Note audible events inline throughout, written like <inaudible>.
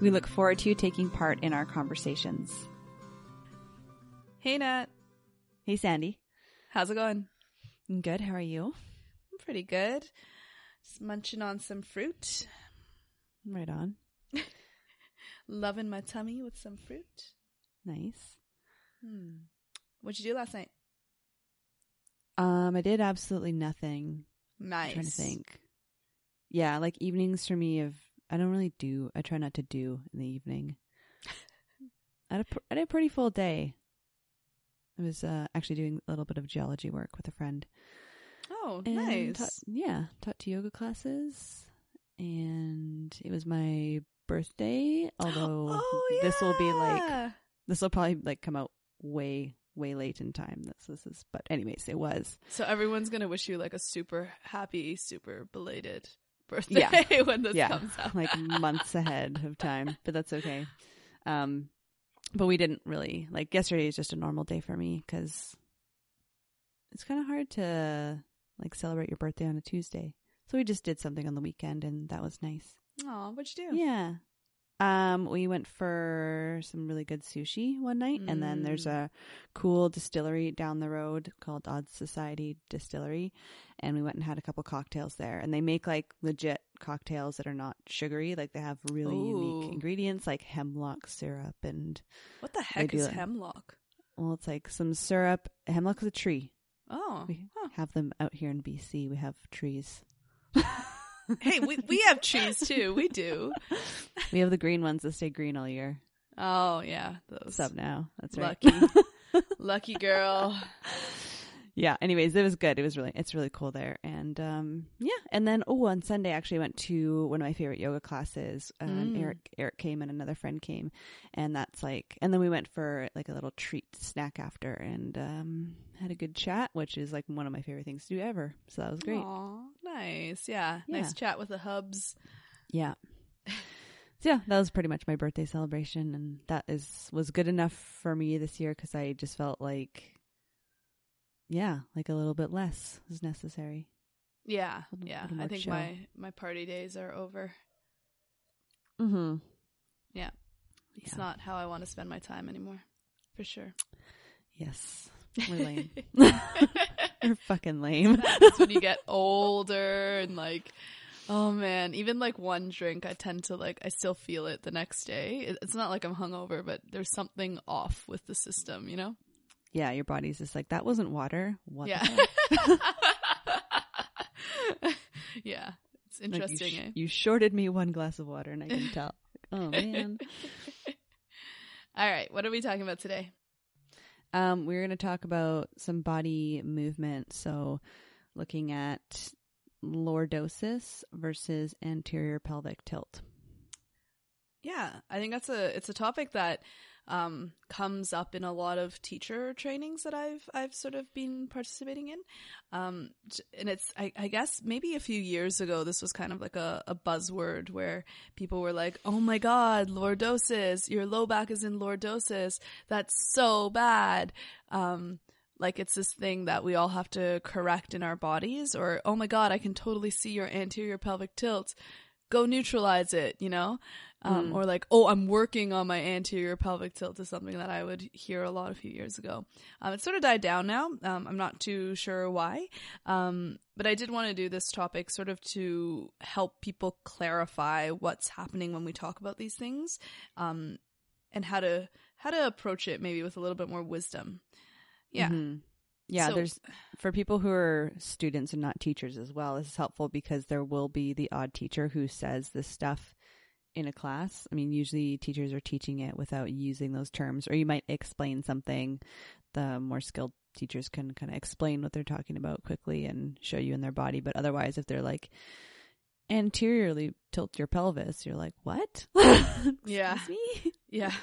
We look forward to you taking part in our conversations. Hey, Nat. Hey, Sandy. How's it going? I'm good. How are you? I'm pretty good. Just munching on some fruit. Right on. <laughs> Loving my tummy with some fruit. Nice. Hmm. What'd you do last night? Um, I did absolutely nothing. Nice. I'm trying to think. Yeah, like evenings for me of I don't really do. I try not two do in the evening. I had a, had a pretty full day. I was uh, actually doing a little bit of geology work with a friend. Oh, and nice. Taught, yeah, taught to yoga classes, and it was my birthday. <gasps> Although oh, this will be like this will probably like come out way way late in time. This this is, but anyways, it was. So everyone's gonna wish you like a super happy, super belated birthday Yeah. <laughs> when this yeah, comes out. like months ahead of time, but that's okay. Um, but we didn't really like yesterday is just a normal day for me because it's kind of hard to like celebrate your birthday on a Tuesday. So we just did something on the weekend, and that was nice. Oh, what'd you do? Yeah. Um, we went for some really good sushi one night, and then there's Mm. a cool distillery down the road called Odd Society Distillery, and we went and had a couple cocktails there. And they make like legit cocktails that are not sugary, like they have really Ooh. unique ingredients like hemlock syrup and What the heck is it. hemlock? well, it's like some syrup. Hemlock is a tree. Oh, We huh. have them out here in BC. We have trees. <laughs> hey, we we have trees too. We do. <laughs> We have the green ones that stay green all year. Oh yeah, those What's up now? That's right. lucky, <laughs> lucky girl. Yeah. Anyways it was good. It was really it's really cool there. And um yeah. And then oh on sunday I actually went to one of my favorite yoga classes um Mm. eric eric came and another friend came. And that's like and then we went for like a little treat snack after and um had a good chat which is like one of my favorite things to do ever. So that was great. Aw, nice. Yeah, Yeah. nice chat with the hubs. yeah. So yeah that was pretty much my birthday celebration. And that is was good enough for me this year because i just felt like yeah like a little bit less is necessary Yeah, Little- yeah. little I think chill. my my party days are over. mm-hmm Yeah, It's Yeah. not how I want to spend my time anymore, for sure. Yes. We're lame. <laughs> <laughs> We're fucking lame. <laughs> That's when you get older and like, oh man, even like one drink, I tend to like, I still feel it the next day. It's not like I'm hungover, but there's something off with the system, you know? Yeah, your body's just like, that wasn't water. What? the yeah. <laughs> yeah. It's Like, interesting, you, sh- eh? you shorted me one glass of water and I can tell. <laughs> oh, man. <laughs> All right. What are we talking about today? Um, we're going to talk about some body movement. So, looking at lordosis versus anterior pelvic tilt. Yeah, I think that's a it's a topic that um, comes up in a lot of teacher trainings that I've I've sort of been participating in, um, and it's I, I guess maybe a few years ago this was kind of like a, a buzzword where people were like, "Oh my God, lordosis! Your low back is in lordosis. That's so bad." Um, like it's this thing that we all have to correct in our bodies, or "Oh my God, I can totally see your anterior pelvic tilt." Go neutralize it, you know um, Mm. or like, oh, I'm working on my anterior pelvic tilt is something that I would hear a lot a few years ago. Um, it's sort of died down now. Um, I'm not too sure why, um, but I did want to do this topic sort of to help people clarify what's happening when we talk about these things, um, and how to how to approach it maybe with a little bit more wisdom. Yeah, Mhm. Yeah, So- there's for people who are students and not teachers as well. This is helpful because there will be the odd teacher who says this stuff in a class. I mean, usually teachers are teaching it without using those terms, or you might explain something. The more skilled teachers can kind of explain what they're talking about quickly and show you in their body. But otherwise, if they're like, anteriorly tilt your pelvis, you're like, what? <laughs> Yeah. Me? Yeah. <laughs>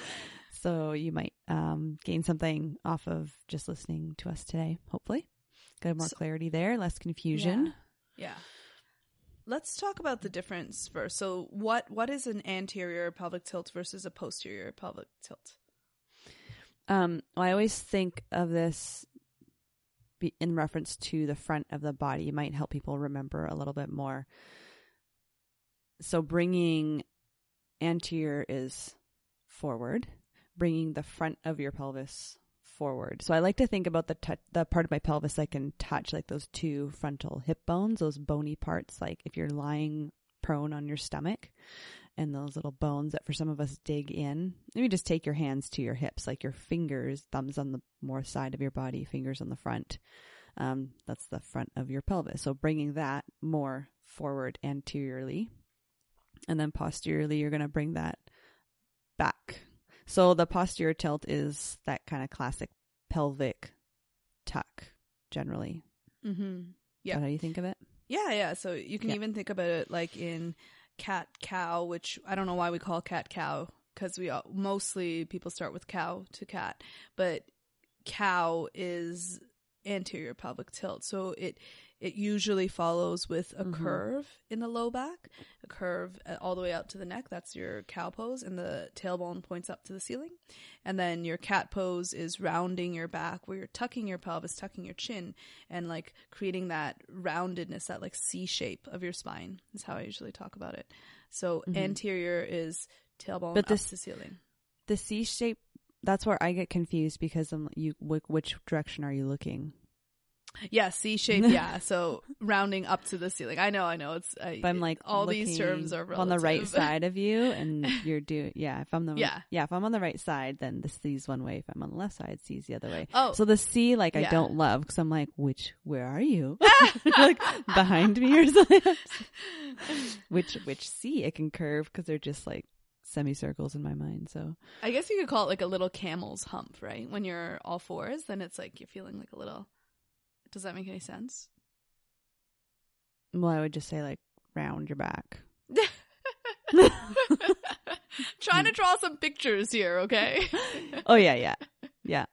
So you might um, gain something off of just listening to us today, hopefully. Get more So- clarity there, less confusion. Yeah. Let's talk about the difference first. So, what what is an anterior pelvic tilt versus a posterior pelvic tilt? Um, well, I always think of this in reference to the front of the body. It might help people remember a little bit more. So bringing anterior is forward, bringing the front of your pelvis forward. So I like to think about the tou the part of my pelvis I can touch, like those two frontal hip bones, those bony parts. Like if you're lying prone on your stomach, and those little bones that for some of us dig in. Maybe just take your hands to your hips, like your fingers, thumbs on the more side of your body, fingers on the front. Um, that's the front of your pelvis. So bringing that more forward anteriorly. And then posteriorly, you're going to bring that back. So the posterior tilt is that kind of classic pelvic tuck, generally. Mm-hmm. Is Yeah. that how you think of it? Yeah, yeah. So you can Yeah. even think about it like in cat cow, which I don't know why we call cat cow because we all, mostly people start with cow to cat, but cow is anterior pelvic tilt. So it it usually follows with a Mhm. curve in the low back, a curve uh, all the way out to the neck. That's your cow pose, and the tailbone points up to the ceiling. And then your cat pose is rounding your back, where you're tucking your pelvis, tucking your chin, and like creating that roundedness, that like C shape of your spine. Is how I usually talk about it. So Mhm. anterior is tailbone But up this- to ceiling. The C shape, that's where I get confused because I'm you which direction are you looking? Yeah, C shape. Yeah, <laughs> so rounding up to the ceiling. I know, I know. It's I, If I'm like all these terms are on the right side of you, <laughs> and you're doing yeah. If I'm the Yeah. yeah, if I'm on the right side, then this sees one way. If I'm on the left side, sees the other way. Oh, So the C, like I don't love because I'm like, which where are you? <laughs> like behind me or something. which which C it can curve because they're just like semicircles in my mind. So I guess you could call it like a little camel's hump, right? When you're all fours, then it's like you're feeling like a little. Does that make any sense? well, I would just say like round your back. <laughs> Trying to draw some pictures here, okay? <laughs> Oh yeah, yeah, yeah,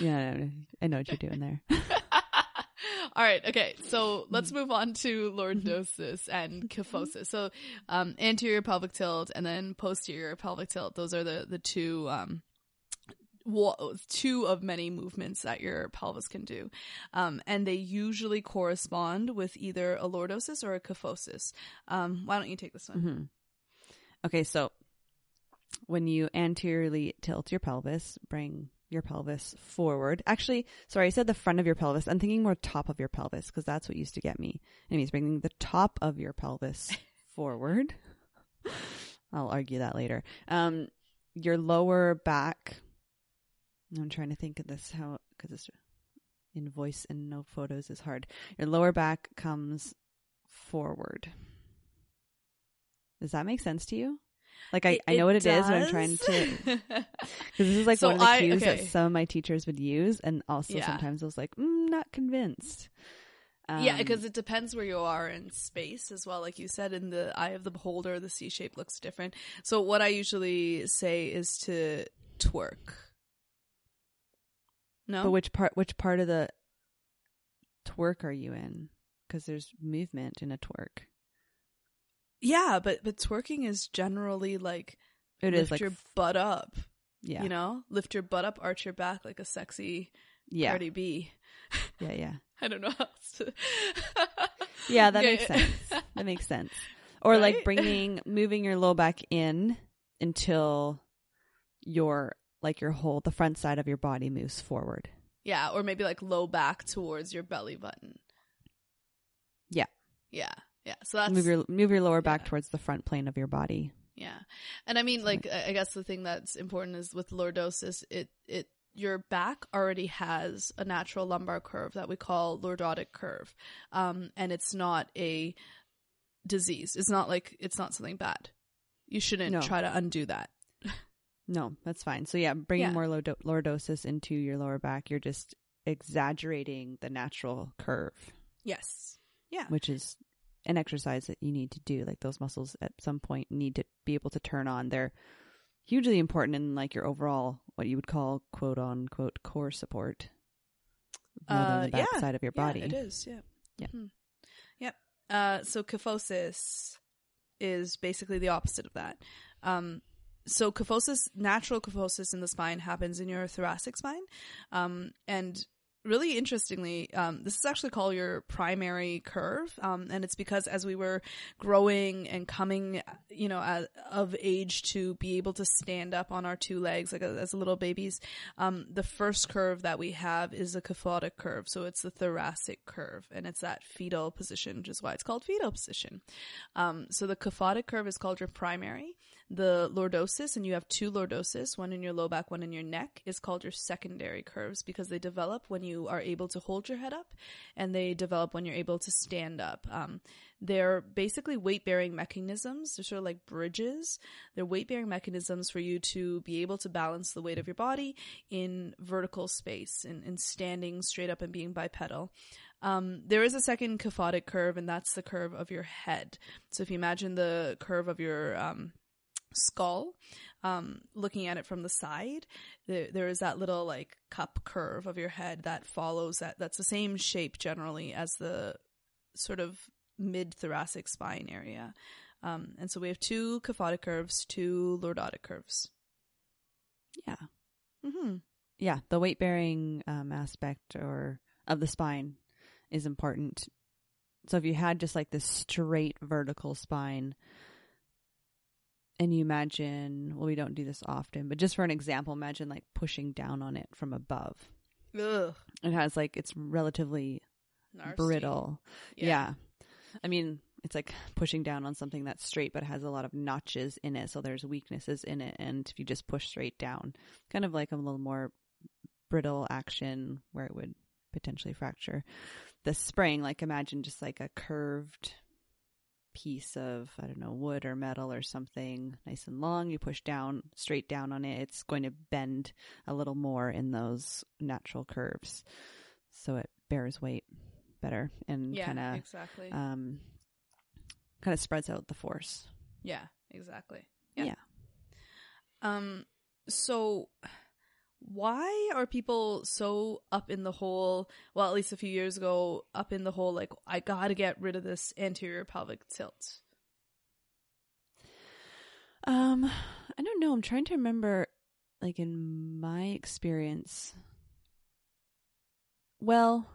yeah. I know, I know what you're doing there. <laughs> All right, okay. So let's move on to lordosis and kyphosis. So um, anterior pelvic tilt and then posterior pelvic tilt. Those are the the two um, two of many movements that your pelvis can do, um, and they usually correspond with either a lordosis or a kyphosis. Um, why don't you take this one? hmm Okay, so when you anteriorly tilt your pelvis, bring your pelvis forward. Actually, sorry, I said the front of your pelvis. I'm thinking more top of your pelvis because that's what used to get me. It means bringing the top of your pelvis <laughs> forward. I'll argue that later. Um, your lower back. I'm trying to think of this how because it's in voice and no photos is hard. Your lower back comes forward. Does that make sense to you? Like I, I know what it is, but I'm trying to because <laughs> <laughs> this is like So one of the I- cues okay. that some of my teachers would use, and also Yeah. sometimes I was like, mm, not convinced. yeah, Um, because it depends where you are in space as well. Like you said, in the eye of the beholder, the C shape looks different. So what I usually say is to twerk. No, but which part? Which part of the twerk are you in? Because there's movement in a twerk. yeah, but but twerking is generally like It lift is like your butt up. yeah, You know, lift your butt up, arch your back like a sexy yeah, Cardi B. yeah, yeah, <laughs> I don't know how else to. <laughs> yeah. That Okay. makes sense. That makes sense. Or like bringing, moving your low back in until your like your whole the front side of your body moves forward. Yeah, or maybe like low back towards your belly button. Yeah. Yeah. Yeah. So that's move your move your lower back yeah. towards the front plane of your body. yeah. And I mean like I I guess the thing that's important is with lordosis it it your back already has a natural lumbar curve that we call lordotic curve. Um and it's not a disease. It's not like it's not something bad. You shouldn't No. try to undo that. No, that's fine. So yeah, bringing Yeah. more lordo- lordosis into your lower back, you're just exaggerating the natural curve, Yes. Yeah. which is an exercise that you need to do. Like those muscles at some point need to be able to turn on. They're hugely important in like your overall what you would call quote unquote core support. Uh, the back yeah, side of your Yeah, body. it is. Yeah. Yeah. Mhm. Yep. Uh, so kyphosis is basically the opposite of that. Um, so kyphosis, natural kyphosis in the spine happens in your thoracic spine, um, and really interestingly, um, this is actually called your primary curve, um, and it's because as we were growing and coming, you know, as, of age to be able to stand up on our two legs, like as little babies, um, the first curve that we have is a kyphotic curve, so it's the thoracic curve, and it's that fetal position, which is why it's called fetal position. Um, so the kyphotic curve is called your primary. The lordosis, and you have two lordosis, one in your low back, one in your neck, is called your secondary curves because they develop when you are able to hold your head up, and they develop when you're able to stand up. Um, they're basically weight bearing mechanisms. They're sort of like bridges. They're weight bearing mechanisms for you to be able to balance the weight of your body in vertical space and, and standing straight up and being bipedal. Um, there is a second kyphotic curve, and that's the curve of your head. So if you imagine the curve of your um, skull, um, looking at it from the side, there, there is that little like cup curve of your head that follows that. That's the same shape generally as the sort of mid thoracic spine area. Um, and so we have two kyphotic curves, two lordotic curves. Yeah. Mm-hmm. Yeah. The weight bearing um, aspect or of the spine is important. So if you had just like this straight vertical spine, and you imagine, well, we don't do this often, but just for an example, imagine like pushing down on it from above. Ugh. It has like it's relatively Nasty. brittle. Yeah. I mean, it's like pushing down on something that's straight but has a lot of notches in it, so there's weaknesses in it. And if you just push straight down, kind of like a little more brittle action where it would potentially fracture. The spring, like imagine just like a curved piece of, I don't know, wood or metal or something nice and long. You push down, straight down on it, it's going to bend a little more in those natural curves. So it bears weight better and Yeah, kind of exactly. um, kind of spreads out the force. Yeah, exactly. Yeah. Um so why are people so up in the hole, well at least a few years ago up in the hole like I got to get rid of this anterior pelvic tilt? Um, I don't know. I'm trying to remember, like in my experience. Well,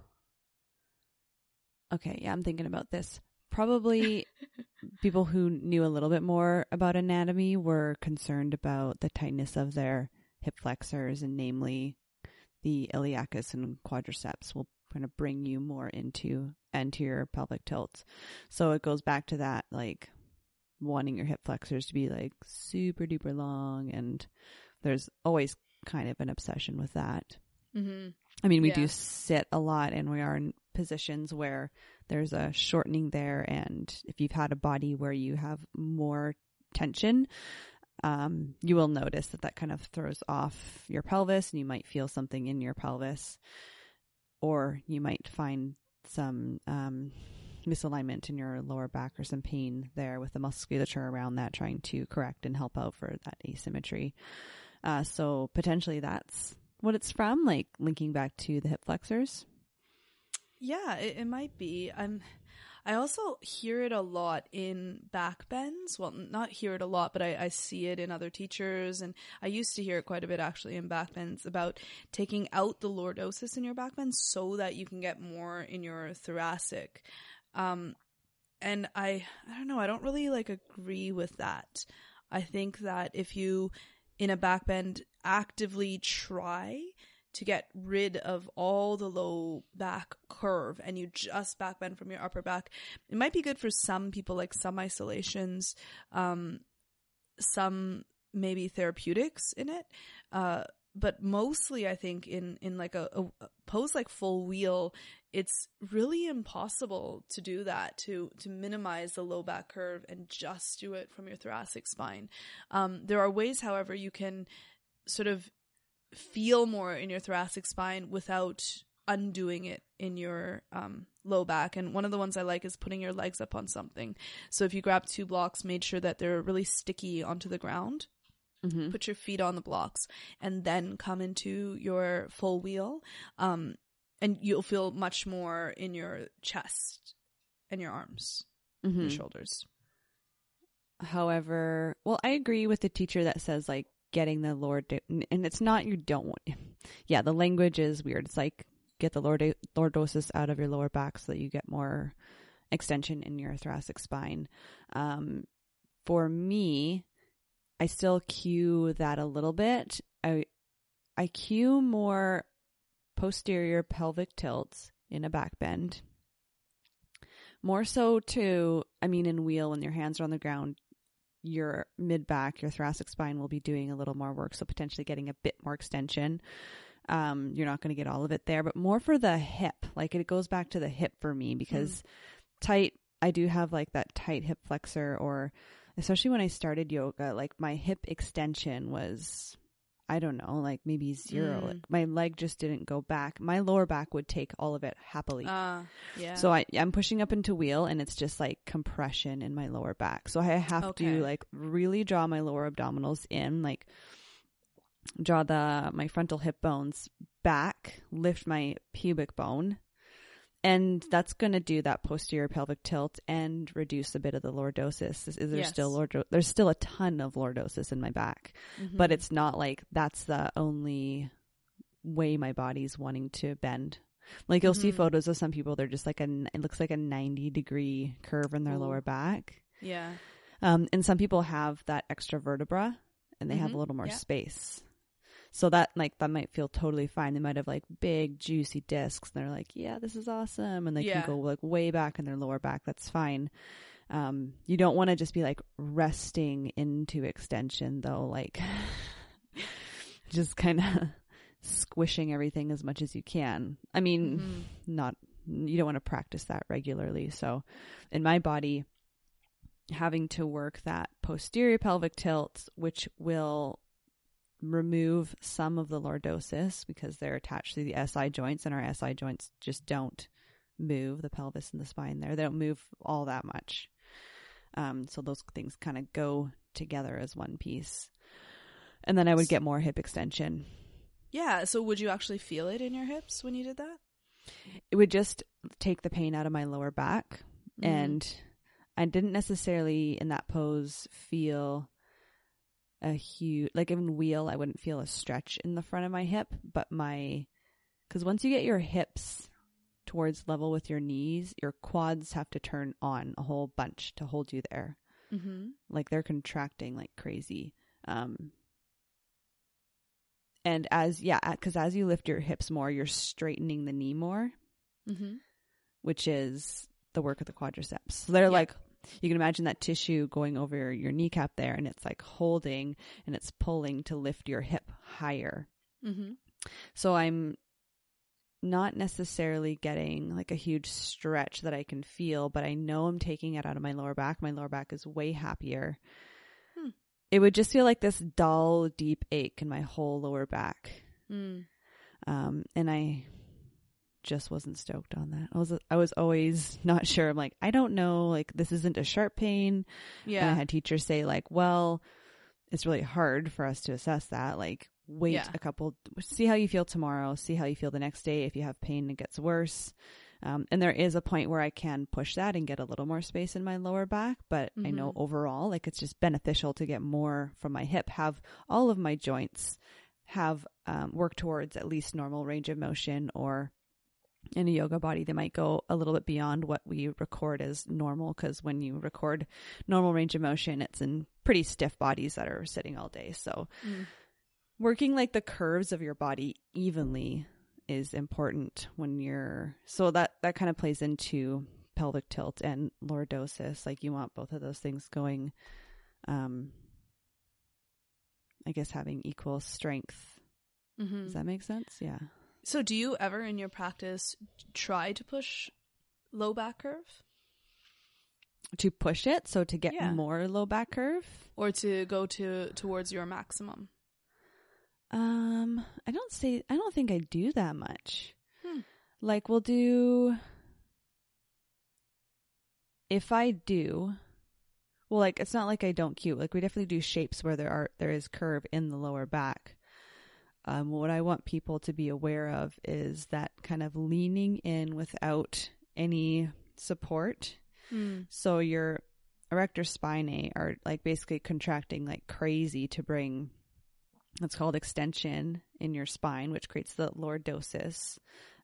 okay, yeah, I'm thinking about this. Probably <laughs> people who knew a little bit more about anatomy were concerned about the tightness of their hip flexors, and namely the iliacus and quadriceps will kind of bring you more into anterior pelvic tilts. So it goes back to that, like wanting your hip flexors to be like super duper long, and there's always kind of an obsession with that. Mhm. I mean, we Yeah. do sit a lot and we are in positions where there's a shortening there. And if you've had a body where you have more tension, um, you will notice that that kind of throws off your pelvis and you might feel something in your pelvis or you might find some, um, misalignment in your lower back or some pain there with the musculature around that trying to correct and help out for that asymmetry. Uh, so potentially that's what it's from, like linking back to the hip flexors. Yeah, it, it might be. I'm. I also hear it a lot in backbends. Well, not hear it a lot, but I, I see it in other teachers, and I used to hear it quite a bit actually in backbends about taking out the lordosis in your back bend so that you can get more in your thoracic. Um, and I, I don't know. I don't really like agree with that. I think that if you in a backbend actively try to get rid of all the low back curve and you just back bend from your upper back. It might be good for some people, like some isolations, um, some maybe therapeutics in it. Uh, but mostly I think in, in like a, a pose like full wheel, it's really impossible to do that to to minimize the low back curve and just do it from your thoracic spine. Um, there are ways, however, you can sort of feel more in your thoracic spine without undoing it in your um, low back. And one of the ones I like is putting your legs up on something. So if you grab two blocks, made sure that they're really sticky onto the ground. Mm-hmm. Put your feet on the blocks and then come into your full wheel. Um, and you'll feel much more in your chest and your arms, Mm-hmm. your shoulders. However, well, I agree with the teacher that says like getting the Lord, and it's not you don't want. <laughs> Yeah, the language is weird. It's like get the Lord lordosis out of your lower back so that you get more extension in your thoracic spine. Um, for me, I still cue that a little bit. I I cue more posterior pelvic tilts in a back bend. More so to, I mean, in wheel when your hands are on the ground, your mid back, your thoracic spine will be doing a little more work. So potentially getting a bit more extension. Um, you're not going to get all of it there, but more for the hip. Like it goes back to the hip for me because tight, I do have like that tight hip flexor or especially when I started yoga, like my hip extension was, I don't know, like maybe zero. Mm. Like my leg just didn't go back. My lower back would take all of it happily. Ah, yeah. So I, I'm pushing up into wheel and it's just like compression in my lower back. So I have Okay. to like really draw my lower abdominals in, like draw the, my frontal hip bones back, lift my pubic bone. And that's going to do that posterior pelvic tilt and reduce a bit of the lordosis. Is, is there Yes. still lordo? There's still a ton of lordosis in my back, but Mhm. it's not like that's the only way my body's wanting to bend. Like you'll see Mhm. photos of some people, they're just like a, it looks like a 90 degree curve in their Ooh. lower back. yeah. Um, and some people have that extra vertebra and they have Mhm. a little more Yeah. space. So that like that might feel totally fine. They might have like big juicy discs and they're like, yeah, this is awesome. And they Yeah. can go like way back in their lower back. That's fine. Um, you don't want to just be like resting into extension though, like <laughs> just kind of <laughs> squishing everything as much as you can. I mean, Mhm. not you don't want to practice that regularly. So in my body having to work that posterior pelvic tilt which will remove some of the lordosis because they're attached to the SI joints and our SI joints just don't move the pelvis and the spine there. They don't move all that much. Um, so those things kind of go together as one piece. And then I would get more hip extension. Yeah. So would you actually feel it in your hips when you did that? It would just take the pain out of my lower back Mhm. and I didn't necessarily in that pose feel a huge like in wheel I wouldn't feel a stretch in the front of my hip but my cuz once you get your hips towards level with your knees your quads have to turn on a whole bunch to hold you there Mm-hmm. like they're contracting like crazy um and as yeah cuz as you lift your hips more you're straightening the knee more Mm-hmm. which is the work of the quadriceps. So they're like, you can imagine that tissue going over your kneecap there, and it's like holding and it's pulling to lift your hip higher. Mm-hmm. So I'm not necessarily getting like a huge stretch that I can feel, but I know I'm taking it out of my lower back. My lower back is way happier. Hmm. It would just feel like this dull, deep ache in my whole lower back. Mm. Um, and I just wasn't stoked on that. I was I was always <laughs> not sure. I'm like, I don't know, like this isn't a sharp pain. And I had teachers say like, well, it's really hard for us to assess that. Like wait Yeah. a couple see how you feel tomorrow, see how you feel the next day. If you have pain it gets worse. Um, and there is a point where I can push that and get a little more space in my lower back, but I know Mhm. overall, like it's just beneficial to get more from my hip, have all of my joints have um, work towards at least normal range of motion or in a yoga body they might go a little bit beyond what we record as normal because when you record normal range of motion it's in pretty stiff bodies that are sitting all day so Mm. working like the curves of your body evenly is important when you're so that that kind of plays into pelvic tilt and lordosis like you want both of those things going um i guess having equal strength Mm-hmm. does that make sense yeah So, do you ever in your practice try to push low back curve to push it so to get Yeah. more low back curve or to go to towards your maximum? um i don't say i don't think i do that much Hmm. Like we'll do if I do well like it's not like I don't cue. Like we definitely do shapes where there are there is curve in the lower back. Um, what I want people to be aware of is that kind of leaning in without any support. Mm. So your erector spinae are like basically contracting like crazy to bring what's called extension in your spine, which creates the lordosis,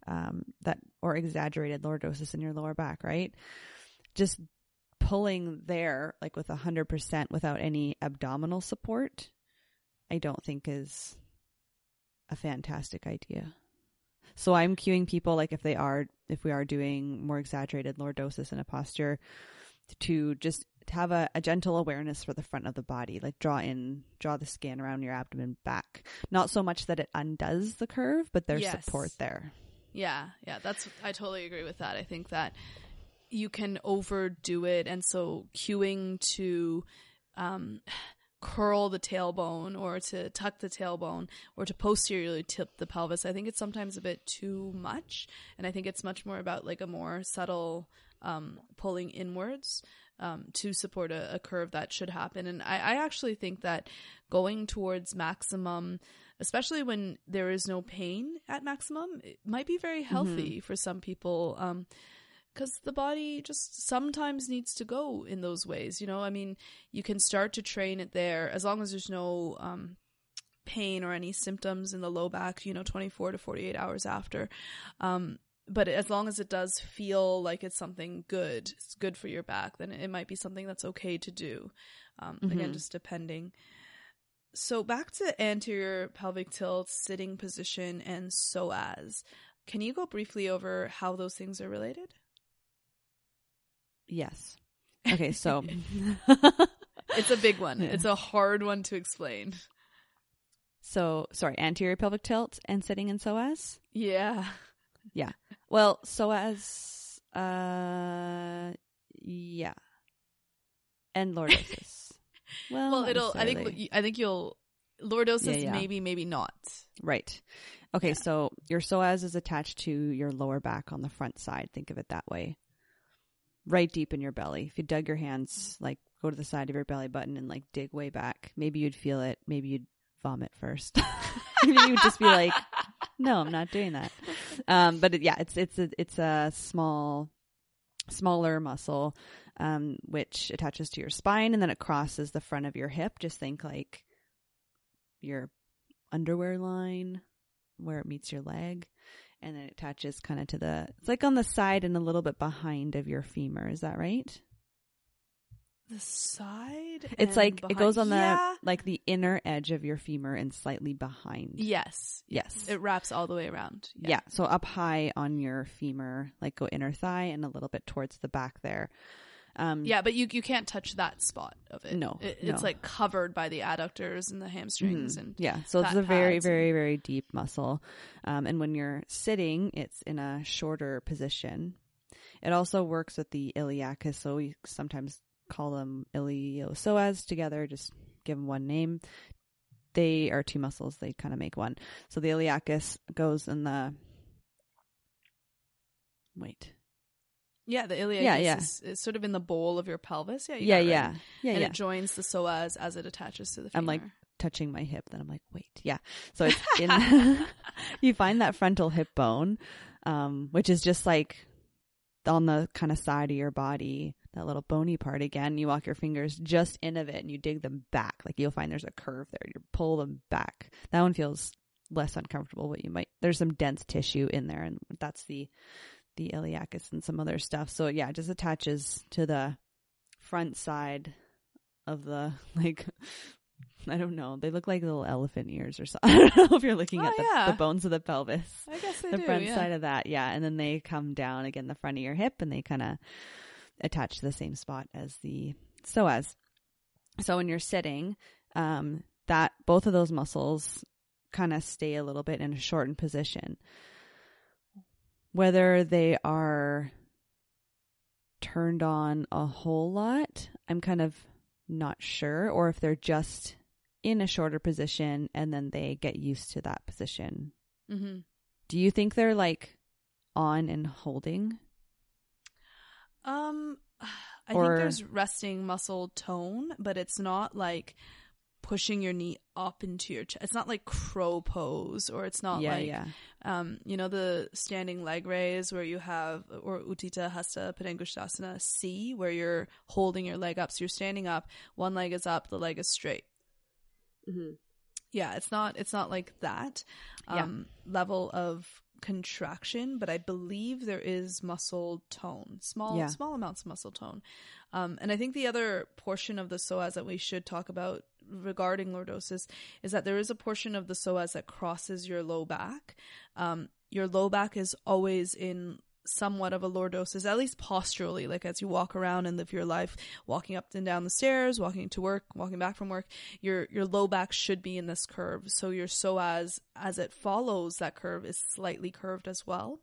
um, that or exaggerated lordosis in your lower back, right? Just pulling there like with a hundred percent without any abdominal support, I don't think is a fantastic idea. So I'm cueing people like if they are if we are doing more exaggerated lordosis in a posture to just have a, a, gentle awareness for the front of the body, like draw in, draw the skin around your abdomen back. Not so much that it undoes the curve, but there's Yes. support there. Yeah, yeah, that's I totally agree with that. I think that you can overdo it, and so cueing to um, curl the tailbone or to tuck the tailbone or to posteriorly tip the pelvis, I think it's sometimes a bit too much, and I think it's much more about like a more subtle um, pulling inwards um, to support a, a curve that should happen. And I, I actually think that going towards maximum especially when there is no pain at maximum, it might be very healthy for some people. Um, because the body just sometimes needs to go in those ways, you know. I mean, you can start to train it there as long as there's no um, pain or any symptoms in the low back, you know, 24 to 48 hours after. Um, but as long as it does feel like it's something good, it's good for your back, then it might be something that's okay to do. Um, Again, Mhm. just depending. So back to anterior pelvic tilt, sitting position, and psoas. Can you go briefly over how those things are related? Yes. Okay, so <laughs> It's a big one. It's a hard one to explain. so sorry, anterior pelvic tilt and sitting in psoas. Yeah. Yeah. Well, psoas, uh, yeah, and lordosis. <laughs> well, Well, it'll. I think. I think you'll. Lordosis, Yeah, yeah. maybe, maybe not. Right. Okay, Yeah. so your psoas is attached to your lower back on the front side. Think of it that way. Right deep in your belly. If you dug your hands, like go to the side of your belly button and like dig way back, maybe you'd feel it. Maybe you'd vomit first. <laughs> maybe you'd just be like, "No, I'm not doing that." Um, but it, yeah, it's it's a it's a small, smaller muscle, um, which attaches to your spine and then it crosses the front of your hip. Just think like your underwear line where it meets your leg and then it attaches kind of to the it's like on the side and a little bit behind of your femur is that right The side. it's like it goes on the Yeah. like the inner edge of your femur and slightly behind Yes. yes It wraps all the way around. yeah. so up high on your femur like go inner thigh and a little bit towards the back there um Yeah, but you you can't touch that spot of it. No, It- it's no. like covered by the adductors and the hamstrings Mhm. and yeah so it's a very very very deep muscle um, and when you're sitting it's in a shorter position it also works with the iliacus so we sometimes call them iliopsoas together just give them one name they are two muscles they kind of make one so the iliacus goes in the wait yeah, the iliacus Yeah, yeah. Is, is sort of in the bowl of your pelvis. Yeah, you yeah it right. yeah yeah and yeah it joins the psoas as it attaches to the femur. I'm like, touching my hip then i'm like wait yeah so it's <laughs> in <laughs> you find that frontal hip bone um which is just like on the kind of side of your body that little bony part again you walk your fingers just in of it and you dig them back like you'll find there's a curve there you pull them back that one feels less uncomfortable but you might there's some dense tissue in there and that's the the iliacus and some other stuff so yeah it just attaches to the front side of the <laughs> like I don't know. They look like little elephant ears or something. <laughs> I don't know if you're looking Oh, at the, yeah. the bones of the pelvis. I guess they the do. front yeah. side of that, yeah. And then they come down again the front of your hip and they kind of attach to the same spot as the psoas. So when you're sitting, um, that both of those muscles kind of stay a little bit in a shortened position. Whether they are turned on a whole lot, I'm kind of not sure, or if they're just in a shorter position and then they get used to that position. hmm Do you think they're like on and holding? Um, <sighs> I Or- think there's resting muscle tone, but it's not like pushing your knee up into your chest. It's not like crow pose, or it's not yeah, like yeah. um, you know, the standing leg raise where you have, or Utthita Hasta Padangusthasana C, where you're holding your leg up. So you're standing up, one leg is up, the leg is straight. Yeah, it's not, it's not like that Yeah. um, level of contraction, but I believe there is muscle tone, small, Yeah. small amounts of muscle tone. Um, and I think the other portion of the psoas that we should talk about regarding lordosis is that there is a portion of the psoas that crosses your low back. Um, your low back is always in somewhat of a lordosis, at least posturally, like as you walk around and live your life, walking up and down the stairs, walking to work, walking back from work, your your low back should be in this curve. So your psoas, as it follows that curve, is slightly curved as well.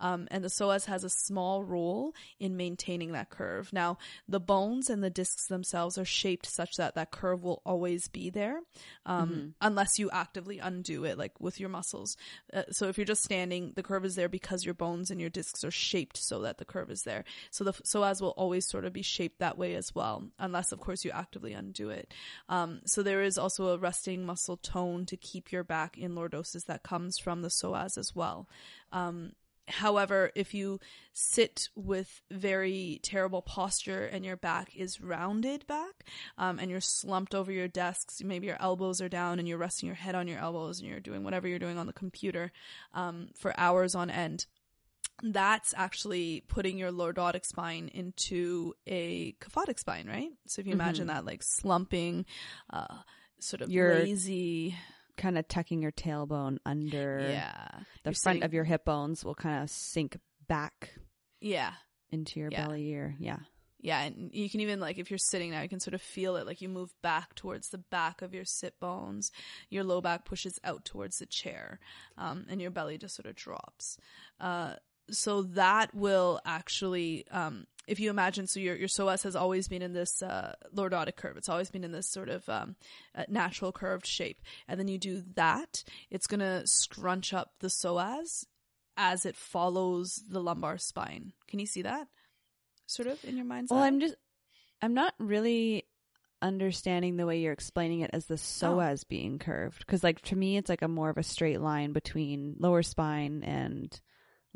Um, and the psoas has a small role in maintaining that curve. Now, the bones and the discs themselves are shaped such that that curve will always be there, um, unless you actively undo it, like with your muscles. Uh, so if you're just standing, the curve is there because your bones and your discs are shaped so that the curve is there. So the psoas will always sort of be shaped that way as well, unless of course you actively undo it. Um, so there is also a resting muscle tone to keep your back in lordosis that comes from the psoas as well. Um, However, if you sit with very terrible posture and your back is rounded back, um, and you're slumped over your desks, maybe your elbows are down and you're resting your head on your elbows and you're doing whatever you're doing on the computer um, for hours on end, that's actually putting your lordotic spine into a kyphotic spine, right? So if you imagine that like slumping, uh, sort of You're- lazy, Kind of tucking your tailbone under yeah, the You're front sitting- of your hip bones will kind of sink back yeah. into your Yeah. belly ear. Yeah. Yeah, and you can even like if you're sitting now, you can sort of feel it. Like you move back towards the back of your sit bones, your low back pushes out towards the chair, um, and your belly just sort of drops. Uh, so that will actually, um, if you imagine, so your your psoas has always been in this uh, lordotic curve. It's always been in this sort of um, uh, natural curved shape, and then you do that, it's gonna scrunch up the psoas as it follows the lumbar spine. Can you see that? Sort of in your mind's Well, eye? I'm just, I'm not really understanding the way you're explaining it as the psoas being curved. Because, like, to me, it's like a more of a straight line between lower spine and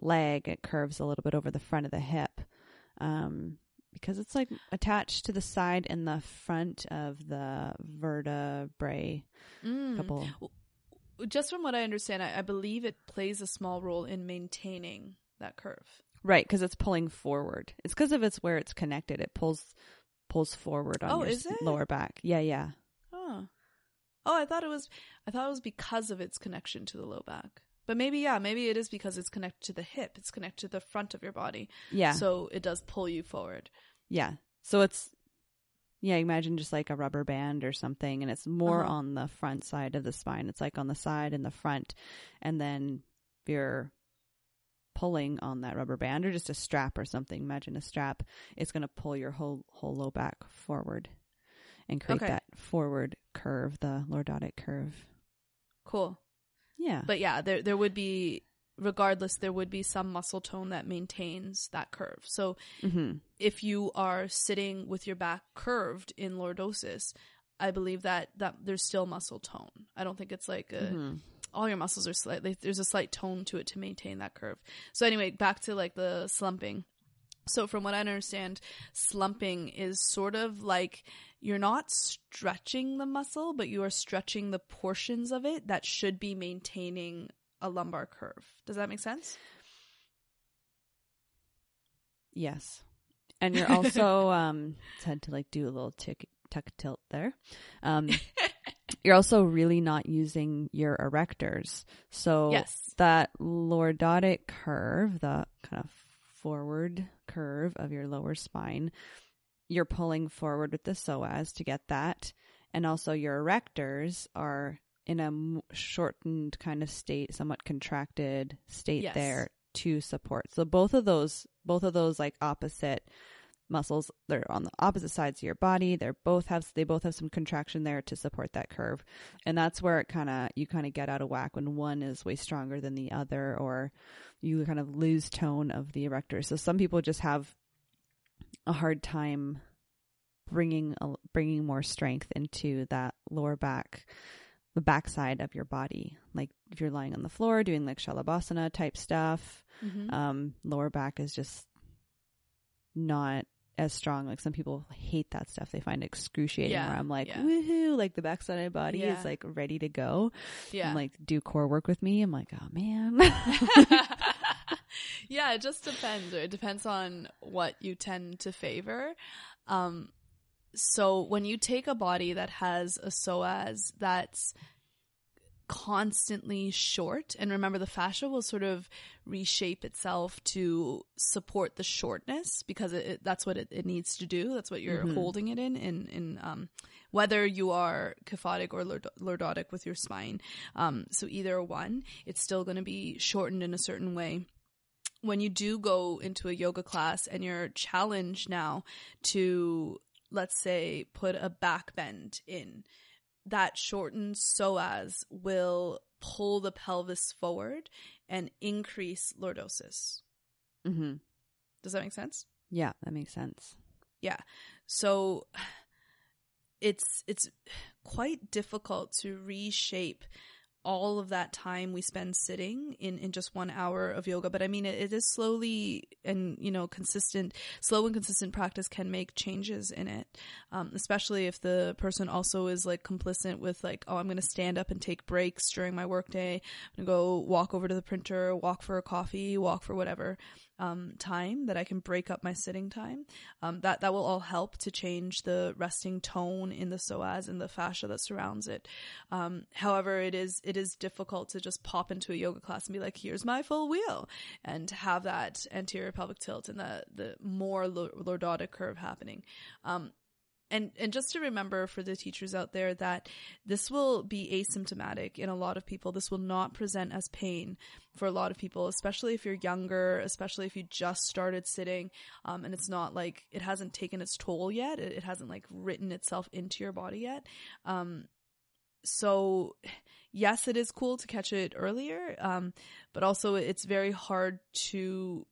leg. It curves a little bit over the front of the hip. Um, because it's like attached to the side and the front of the vertebrae. Mm. Couple. Just from what I understand, I, I believe it plays a small role in maintaining that curve. Right, because it's pulling forward. It's because of it's where it's connected. It pulls pulls forward on Oh, your is it? lower back. Yeah, yeah. Oh, oh, I thought it was. I thought it was because of its connection to the low back. But maybe, yeah, maybe it is because it's connected to the hip. It's connected to the front of your body, Yeah. so it does pull you forward. Yeah. So it's yeah, imagine just like a rubber band or something and it's more Uh-huh. on the front side of the spine. It's like on the side and the front and then you're pulling on that rubber band or just a strap or something, imagine a strap, it's going to pull your whole whole low back forward and create Okay. that forward curve, the lordotic curve. Cool. Yeah. But yeah, there there would be regardless there would be some muscle tone that maintains that curve. So mhm. if you are sitting with your back curved in lordosis, I believe that that there's still muscle tone. I don't think it's like a, Mhm. all your muscles are slightly there's a slight tone to it to maintain that curve. So anyway, back to like the slumping. So from what I understand, slumping is sort of like you're not stretching the muscle, but you are stretching the portions of it that should be maintaining a lumbar curve. Does that make sense? Yes. And you're also <laughs> um had to like do a little tick tuck tilt there. Um <laughs> you're also really not using your erectors. So Yes. that lordotic curve, the kind of forward curve of your lower spine, you're pulling forward with the psoas to get that. And also your erectors are in a shortened kind of state, somewhat contracted state Yes. there to support. So both of those, both of those like opposite muscles. They're on the opposite sides of your body. They're both have they both have some contraction there to support that curve, and that's where it kind of you kind of get out of whack when one is way stronger than the other, or you kind of lose tone of the erector. So some people just have a hard time bringing a, bringing more strength into that lower back the backside of your body like if you're lying on the floor doing like shalabhasana type stuff Mhm. um lower back is just not as strong like some people hate that stuff they find it excruciating Yeah, where i'm like yeah. woohoo like the backside of my body Yeah. is like ready to go yeah. and like do core work with me i'm like oh man <laughs> <laughs> yeah, it just depends. It depends on what you tend to favor. Um, so when you take a body that has a psoas that's constantly short, and remember the fascia will sort of reshape itself to support the shortness because it, it- that's what it, it needs to do. That's what you're Mhm. holding it in. In in um, whether you are kyphotic or lordotic with your spine. Um, so either one, it's still going to be shortened in a certain way when you do go into a yoga class and you're challenged now to let's say put a back bend in that shortened psoas will pull the pelvis forward and increase lordosis. Hmm does that make sense? Yeah that makes sense. Yeah. so it's it's quite difficult to reshape all of that time we spend sitting in in just one hour of yoga. But i mean it, it is slowly and you know consistent slow and consistent practice can make changes in it. Um, especially if the person also is like complicit with like oh i'm going to stand up and take breaks during my workday. To go walk over to the printer walk for a coffee walk for whatever um, time that i can break up my sitting time. Um, that that will all help to change the resting tone in the psoas and the fascia that surrounds it. Um, however, it is it is difficult to just pop into a yoga class and be like, "Here's my full wheel," and have that anterior pelvic tilt and the the more lordotic curve happening. Um, and and just to remember for the teachers out there that this will be asymptomatic in a lot of people. This will not present as pain for a lot of people, especially if you're younger, especially if you just started sitting, um, and it's not like it hasn't taken its toll yet. It, it hasn't like written itself into your body yet. Um, so yes, it is cool to catch it earlier, um, but also it's very hard to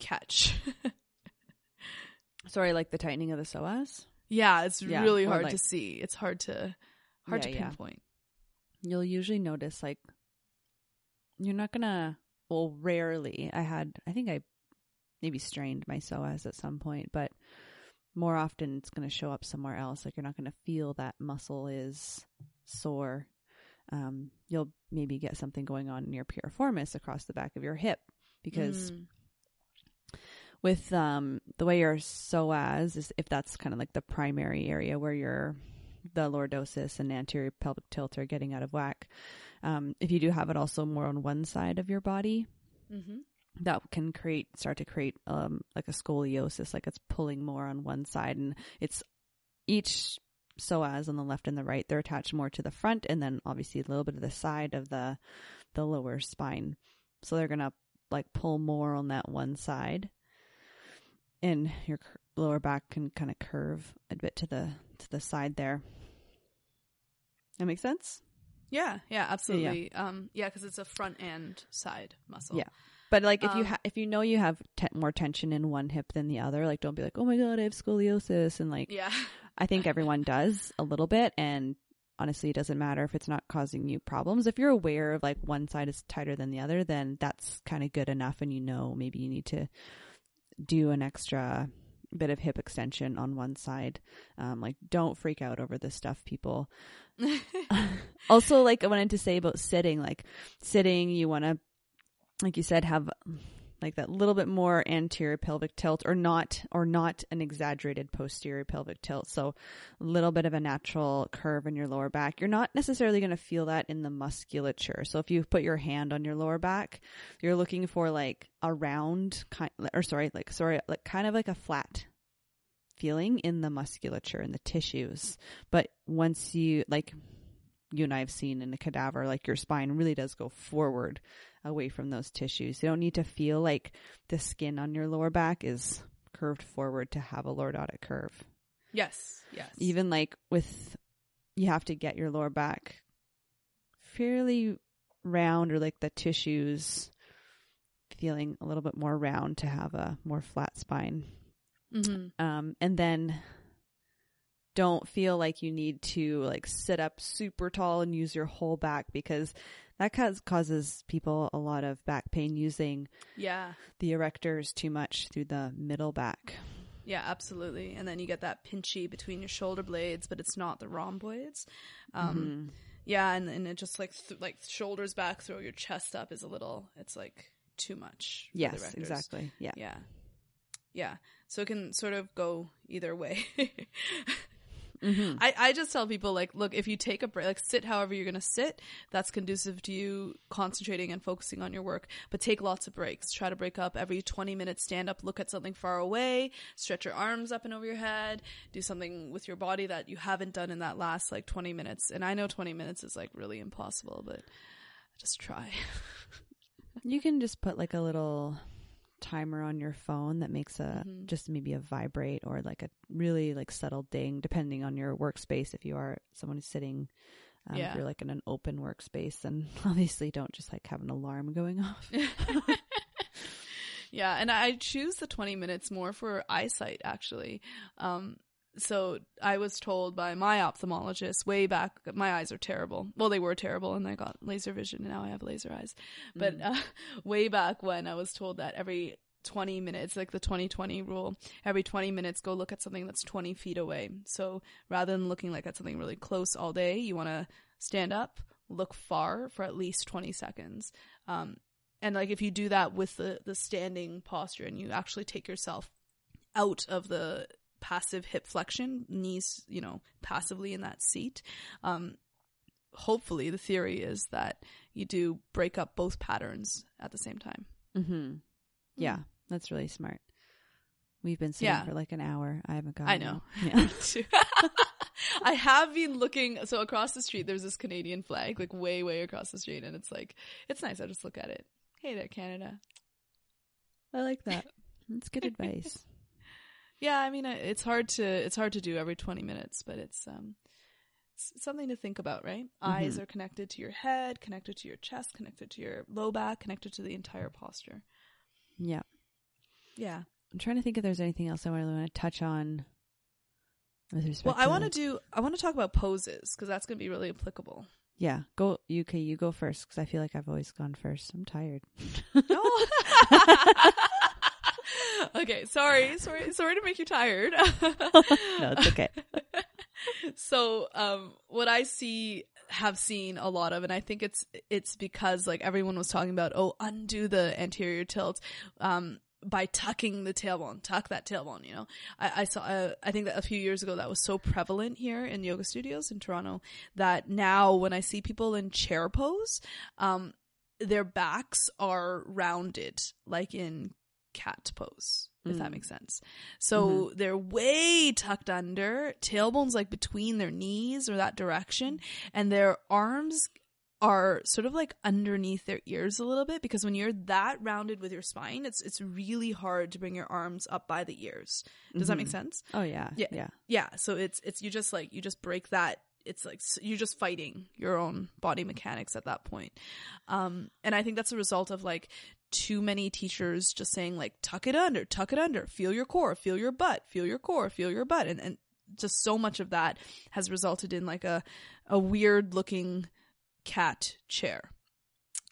catch. <laughs> sorry like the tightening of the psoas yeah, it's Yeah, really hard like- to see. It's hard to hard Yeah, to yeah. pinpoint. you'll usually notice like you're not gonna well rarely i had i think i maybe strained my psoas at some point but more often it's gonna show up somewhere else like you're not gonna feel that muscle is sore um, you'll maybe get something going on in your piriformis across the back of your hip because Mm. with um the way your psoas is if that's kind of like the primary area where your the lordosis and anterior pelvic tilt are getting out of whack um if you do have it also more on one side of your body Mhm. That can create start to create um like a scoliosis like it's pulling more on one side and it's each psoas on the left and the right they're attached more to the front and then obviously a little bit of the side of the the lower spine so they're gonna like pull more on that one side and your lower back can kind of curve a bit to the to the side there that makes sense Yeah, yeah, absolutely. Um, yeah, because it's a front and side muscle. Yeah. But like if you Um, ha- if you know you have te- more tension in one hip than the other, like don't be like, "Oh my god, I have scoliosis." And like yeah, I think everyone does a little bit and honestly it doesn't matter if it's not causing you problems. If you're aware of like one side is tighter than the other, then that's kind of good enough and you know maybe you need to do an extra bit of hip extension on one side. Um like don't freak out over this stuff people <laughs> <laughs> also like i wanted to say about sitting like sitting you want to like you said have like that little bit more anterior pelvic tilt or not or not an exaggerated posterior pelvic tilt. So a little bit of a natural curve in your lower back. You're not necessarily going to feel that in the musculature. So if you put your hand on your lower back you're looking for like a round kind or sorry like sorry like kind of like a flat feeling in the musculature and the tissues. But once you like you and I have seen in a cadaver, like your spine really does go forward away from those tissues. You don't need to feel like the skin on your lower back is curved forward to have a lordotic curve. Yes. Yes. Even like with, you have to get your lower back fairly round or like the tissues feeling a little bit more round to have a more flat spine. Mm-hmm. Um, and then don't feel like you need to like sit up super tall and use your whole back because that causes people a lot of back pain using Yeah. the erectors too much through the middle back. Yeah, absolutely. And then you get that pinchy between your shoulder blades, but it's not the rhomboids. Um, Mhm. Yeah, and, and it just like th- like shoulders back, throw your chest up is a little. It's like too much. Yes, exactly. Yeah. Yeah, yeah. So it can sort of go either way. <laughs> hmm I, I just tell people like, look, if you take a break, like sit however you're gonna sit, that's conducive to you concentrating and focusing on your work. But take lots of breaks. Try to break up every 20 minutes. Stand up, look at something far away, stretch your arms up and over your head, do something with your body that you haven't done in that last like 20 minutes. And I know 20 minutes is like really impossible, but just try. <laughs> You can just put like a little timer on your phone that makes a Mhm. just maybe a vibrate or like a really like subtle ding depending on your workspace if you are someone who's sitting um, Yeah. if you're like in an open workspace then <laughs> obviously don't just like have an alarm going off <laughs> yeah, and I choose the 20 minutes more for eyesight actually. Um so I was told by my ophthalmologist way back my eyes are terrible. Well, they were terrible and I got laser vision and now I have laser eyes. But Mm. uh, <laughs> way back when I was told that every 20 minutes, like the 2020 rule, every 20 minutes go look at something that's 20 feet away. So rather than looking like at something really close all day, you want to stand up, look far for at least 20 seconds. Um, and like if you do that with the, the standing posture and you actually take yourself out of the passive hip flexion, knees, you know, passively in that seat, um, hopefully the theory is that you do break up both patterns at the same time. mm-hmm. yeah that's really smart we've been sitting Yeah. for like an hour i haven't gotten I know. <laughs> yeah <laughs> <laughs> I have been looking. So across the street, there's this Canadian flag, like way, way across the street, and it's like it's nice. I just look at it. Hey there, Canada. i like that that's good advice Yeah, I mean, it's hard to it's hard to do every 20 minutes, but it's um it's something to think about, right? Eyes Mhm. are connected to your head, connected to your chest, connected to your low back, connected to the entire posture. yeah Yeah. i'm trying to think if there's anything else i really want to touch on with respect Well, I want to do I want to talk about poses because that's going to be really applicable. Yeah, go. You okay? You go first because I feel like I've always gone first. I'm tired. No. <laughs> <laughs> okay, sorry, sorry, sorry to make you tired. <laughs> no, it's okay. <laughs> so, um, what I see, have seen a lot of, and I think it's it's because like everyone was talking about, oh, undo the anterior tilt, um, by tucking the tailbone, tuck that tailbone. You know, I, I saw, uh, I think that a few years ago that was so prevalent here in yoga studios in Toronto that now when I see people in chair pose, um, their backs are rounded, like in cat pose, if that Mm. makes sense. So they're way tucked under, tailbones like between their knees or that direction, and their arms are sort of like underneath their ears a little bit because when you're that rounded with your spine, it's it's really hard to bring your arms up by the ears. Does that make sense? Oh yeah, Yeah. yeah, Yeah, so it's it's you just like you just break that it's like you're just fighting your own body mechanics at that point. Um and I think that's a result of like too many teachers just saying like tuck it under, tuck it under, feel your core, feel your butt, feel your core, feel your butt and and just so much of that has resulted in like a a weird looking cat chair.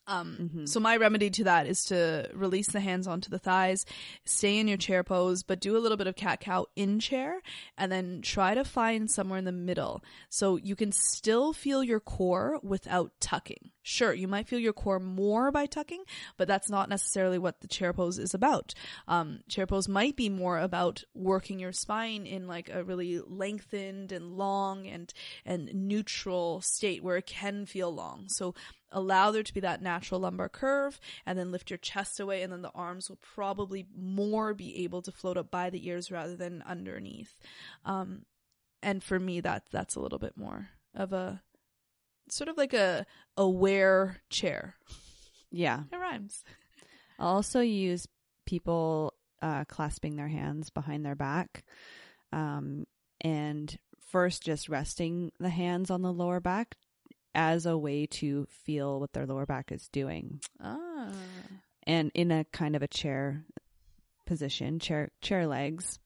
Um, Mhm. So my remedy to that is to release the hands onto the thighs, stay in your chair pose, but do a little bit of cat cow in chair, and then try to find somewhere in the middle so you can still feel your core without tucking. Sure, you might feel your core more by tucking, but that's not necessarily what the chair pose is about. Um, chair pose might be more about working your spine in like a really lengthened and long and and neutral state where it can feel long. So allow there to be that natural lumbar curve and then lift your chest away and then the arms will probably more be able to float up by the ears rather than underneath um and for me that that's a little bit more of a sort of like a aware chair yeah. it rhymes I'll also use people uh, clasping their hands behind their back. Um, and first just resting the hands on the lower back as a way to feel what their lower back is doing. Ah. And in a kind of a chair position, chair chair legs,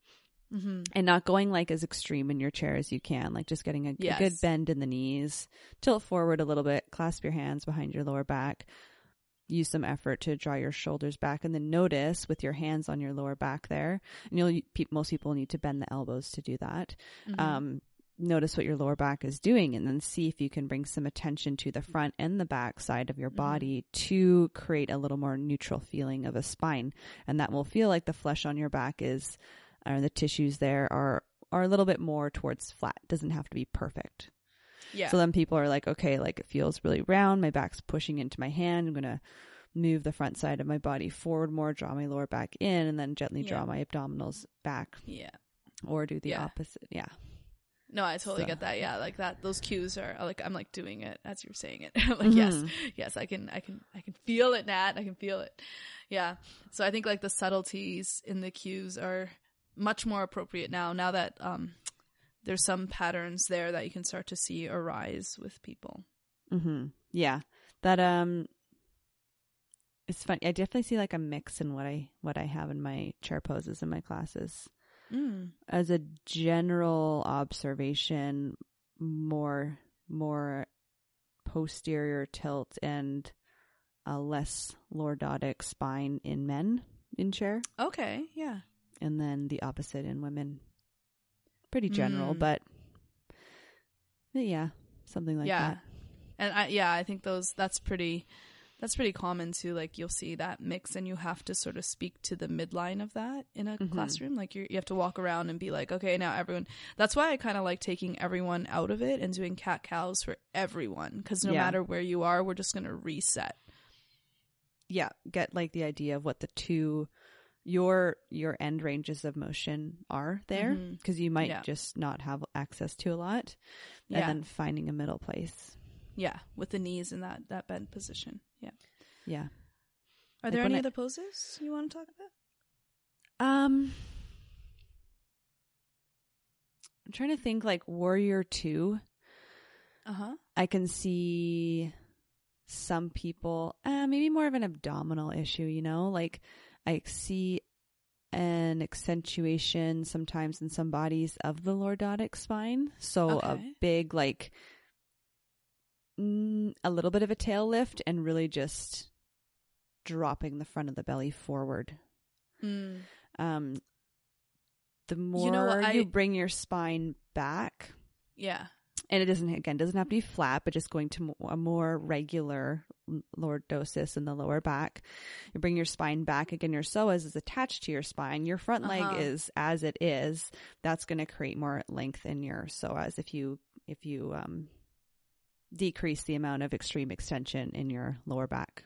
Mm-hmm. and not going like as extreme in your chair as you can, like just getting a, a good bend in the knees, tilt forward a little bit, clasp your hands behind your lower back, use some effort to draw your shoulders back, and then notice with your hands on your lower back there, and you'll pe- most people need to bend the elbows to do that. Mm-hmm. Um, notice what your lower back is doing, and then see if you can bring some attention to the front and the back side of your Mhm. body to create a little more neutral feeling of a spine, and that will feel like the flesh on your back is or the tissues there are are a little bit more towards flat. Doesn't have to be perfect. yeah. So then people are like, okay, like it feels really round. My back's pushing into my hand. I'm gonna move the front side of my body forward more, draw my lower back in, and then gently draw my abdominals back, yeah. or do the Yeah. opposite. Yeah. No, I totally So- get that. Yeah, like that. Those cues are like I'm like doing it as you're saying it. I'm <laughs> like yes, Mhm. yes, I can, I can, I can feel it, Nat. I can feel it. Yeah. So I think like the subtleties in the cues are much more appropriate now. Now that um, there's some patterns there that you can start to see arise with people. Mm-hmm. Yeah. That um it's funny. I definitely see like a mix in what I what I have in my chair poses in my classes. Mm. As a general observation, more more posterior tilt and a less lordotic spine in men in chair, Okay. Yeah. and then the opposite in women. Pretty general, Mm. but, yeah, something like yeah. that. And I, yeah, I think those that's pretty that's pretty common too. Like you'll see that mix, and you have to sort of speak to the midline of that in a Mhm. classroom. Like you you have to walk around and be like, okay, now everyone. That's why I kind of like taking everyone out of it and doing cat cows for everyone because no Yeah. matter where you are, we're just gonna reset. yeah get like the idea of what the two your your end ranges of motion are there because you might Yeah. just not have access to a lot and Yeah, then finding a middle place yeah, with the knees in that that bent position. Yeah. yeah Are Like there any I- other poses you want to talk about? um i'm trying to think like warrior 2 Uh huh. i can see some people uh, maybe more of an abdominal issue you know like i see an accentuation sometimes in some bodies of the lordotic spine so a big like mm, a little bit of a tail lift and really just dropping the front of the belly forward Mm. um the more You know what, you bring your spine back Yeah. and it doesn't again doesn't have to be flat but just going to a more regular lordosis in the lower back you bring your spine back again your psoas is attached to your spine your front Uh-huh. leg is as it is that's going to create more length in your psoas if you if you um decrease the amount of extreme extension in your lower back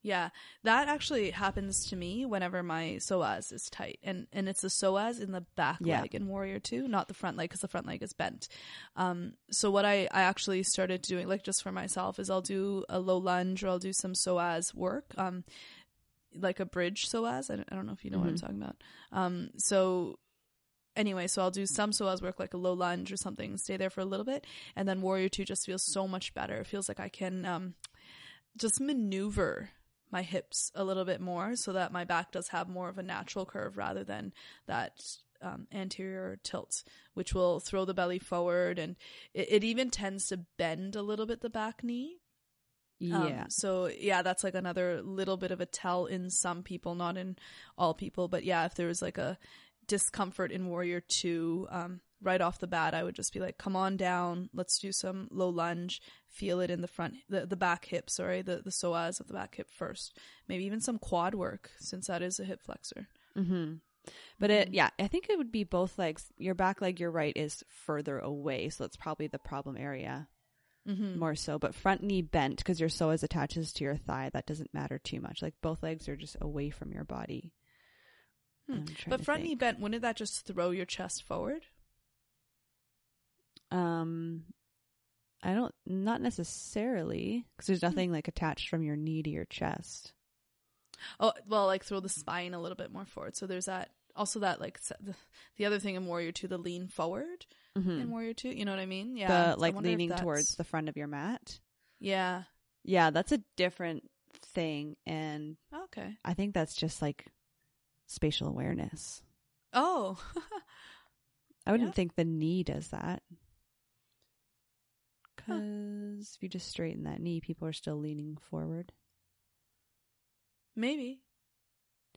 Yeah, that actually happens to me whenever my psoas is tight, and and it's the psoas in the back Yeah. leg in Warrior Two, not the front leg, because the front leg is bent. Um, so what I I actually started doing, like just for myself, is I'll do a low lunge or I'll do some psoas work, um, like a bridge psoas. I don't, I don't know if you know what I'm Mhm. talking about. Um, so anyway, so I'll do some psoas work, like a low lunge or something, stay there for a little bit, and then Warrior Two just feels so much better. It feels like I can um just maneuver my hips a little bit more so that my back does have more of a natural curve rather than that um, anterior tilt, which will throw the belly forward and it, it even tends to bend a little bit the back knee. Um, yeah so yeah, that's like another little bit of a tell in some people, not in all people. But yeah, if there was like a discomfort in Warrior Two, um, right off the bat, I would just be like, "Come on down, let's do some low lunge. Feel it in the front, the the back hip. Sorry, the the psoas of the back hip first. Maybe even some quad work, since that is a hip flexor. hmm But it, yeah, I think it would be both legs. Your back leg, you're right, is further away, so that's probably the problem area Mm-hmm. more so. But front knee bent because your psoas attaches to your thigh. That doesn't matter too much. Like both legs are just away from your body. Hmm. But front knee bent, wouldn't that just throw your chest forward? Um, I don't, not necessarily, because there's Hmm. nothing like attached from your knee to your chest. Oh, well, like throw the spine a little bit more forward. So there's that. Also, that like the, the other thing in Warrior Two, the lean forward Mhm. in Warrior Two. You know what I mean? Yeah. the like leaning towards the front of your mat. Yeah. Yeah, that's a different thing, and Okay. I think that's just like spatial awareness. Oh. <laughs> I wouldn't Yeah. think the knee does that. Because if you just straighten that knee, people are still leaning forward. Maybe.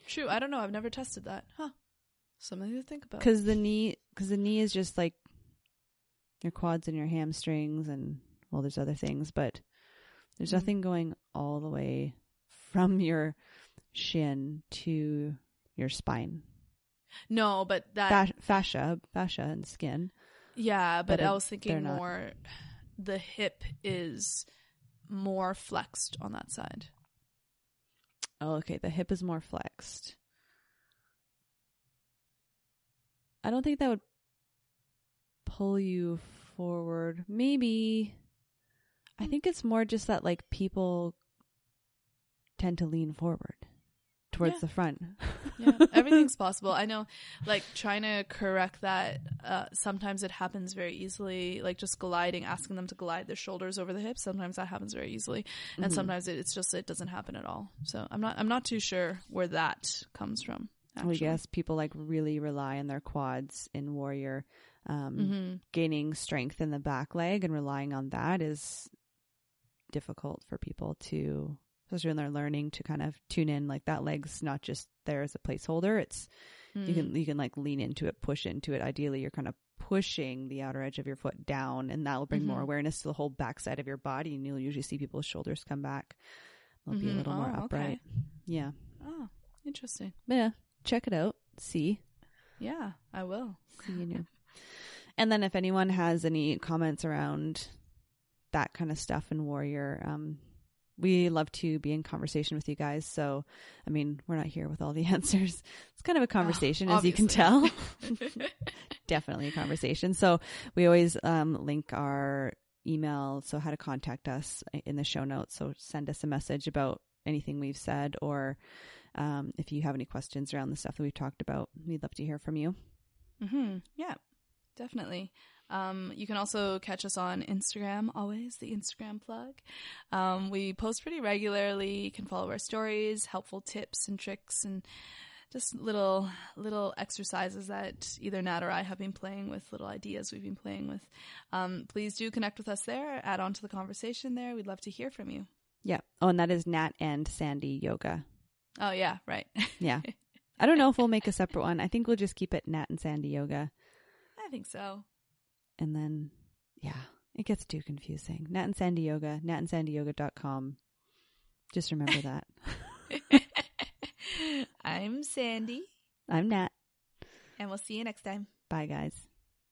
True. I don't know. I've never tested that. Huh. Something to think about. Because the knee, because the knee is just like your quads and your hamstrings, and well, there's other things, but there's Mhm. nothing going all the way from your shin to your spine. No, but that. Fa- fascia, fascia, and skin. yeah, but but I was thinking more. The hip is more flexed on that side. Oh, okay. The hip is more flexed. I don't think that would pull you forward. Maybe. I think it's more just that like people tend to lean forward towards Yeah. the front. yeah everything's <laughs> possible i know like trying to correct that uh sometimes it happens very easily like just gliding asking them to glide their shoulders over the hips sometimes that happens very easily and Mhm. sometimes it, it's just it doesn't happen at all so i'm not i'm not too sure where that comes from I actually. guess people like really rely on their quads in warrior. Um, hmm Gaining strength in the back leg and relying on that is difficult for people to, especially when they're learning to kind of tune in. Like that leg's not just there as a placeholder. It's you Mm-hmm. can you can like lean into it, push into it. Ideally, you're kind of pushing the outer edge of your foot down, and that will bring more Mhm. awareness to the whole backside of your body. And you'll usually see people's shoulders come back. They'll be a Mhm. little more Oh, okay. upright. Yeah, oh interesting but yeah. Check it out. See. yeah i will See you new. <laughs> And then if anyone has any comments around that kind of stuff in Warrior, um, we love to be in conversation with you guys. So, I mean, we're not here with all the <laughs> answers. It's kind of a conversation, as you can tell. <laughs> Definitely a conversation. So we always um, link our email, so how to contact us in the show notes. So send us a message about anything we've said, or um, if you have any questions around the stuff that we've talked about, we'd love to hear from you. Mm-hmm. Yeah, definitely. Um, you can also catch us on Instagram, always the Instagram plug. Um, we post pretty regularly. You can follow our stories, helpful tips and tricks, and just little little exercises that either Nat or I have been playing with, little ideas we've been playing with. Um, please do connect with us there. Add on to the conversation there. We'd love to hear from you. Yeah. Oh, and that is Nat and Sandy Yoga. Oh yeah, right. <laughs> Yeah. I don't know if we'll make a separate one. I think we'll just keep it Nat and Sandy Yoga. I think so. And then, yeah, it gets too confusing. Nat and Sandy Yoga, natandsandyyoga.com. Just remember <laughs> that. I'm Sandy, I'm Nat. and we'll see you next time. Bye, guys.